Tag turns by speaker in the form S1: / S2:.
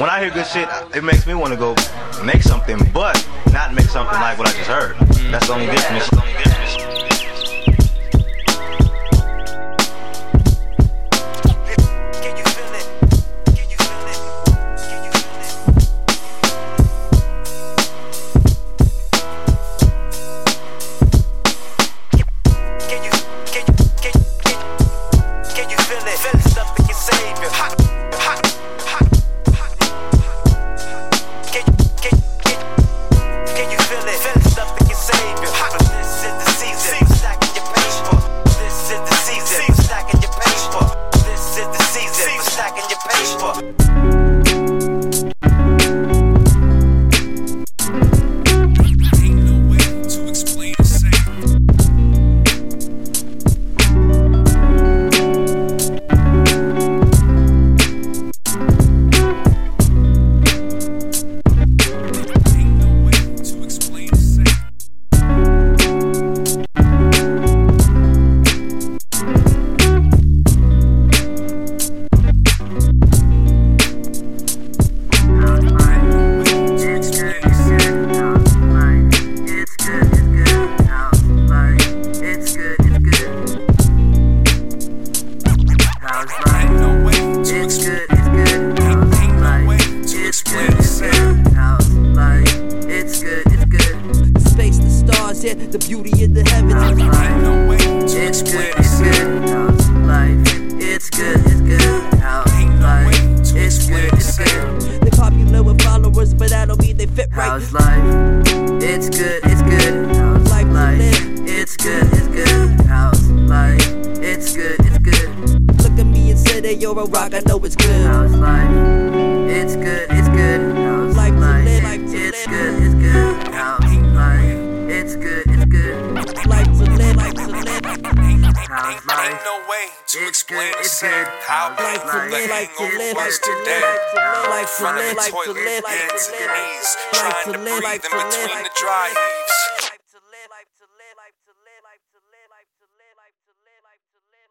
S1: when I hear good shit, it makes me want to go make something, but not make something like what I just heard. That's the only difference.
S2: Stacking your paper. The
S3: stars, yeah, the beauty of the heavens.
S4: Ain't no way to explain the same. Ain't no way to explain the same.
S3: They popular with followers, but that don't mean they fit right.
S5: How's life? It's good, it's good. How's
S3: Life
S5: life? It's good, it's good. How's life? It's good, it's good.
S3: Look at me and say that you're a rock, I know it's good.
S5: How's life? It's good, it's good. How's
S3: Life
S5: life?
S3: life
S5: It's
S3: live.
S5: good, it's good. How's life? it's good, it's good.
S3: Like to live, like to live.
S5: How's life?
S4: Ain't no way to explain
S5: it's good.
S4: How
S3: life to
S4: live, like to
S3: live, like to live,
S4: like
S3: to
S4: live, like
S3: to live, like to live, like to
S4: live, like
S3: to
S4: live,
S3: like to live,
S4: like
S3: to live, like
S4: to
S3: live,
S4: like
S3: to
S4: live, like
S3: to live, like
S4: to
S3: live, like
S4: to live, like
S3: to live,
S4: like
S3: to live,
S4: the
S3: to live.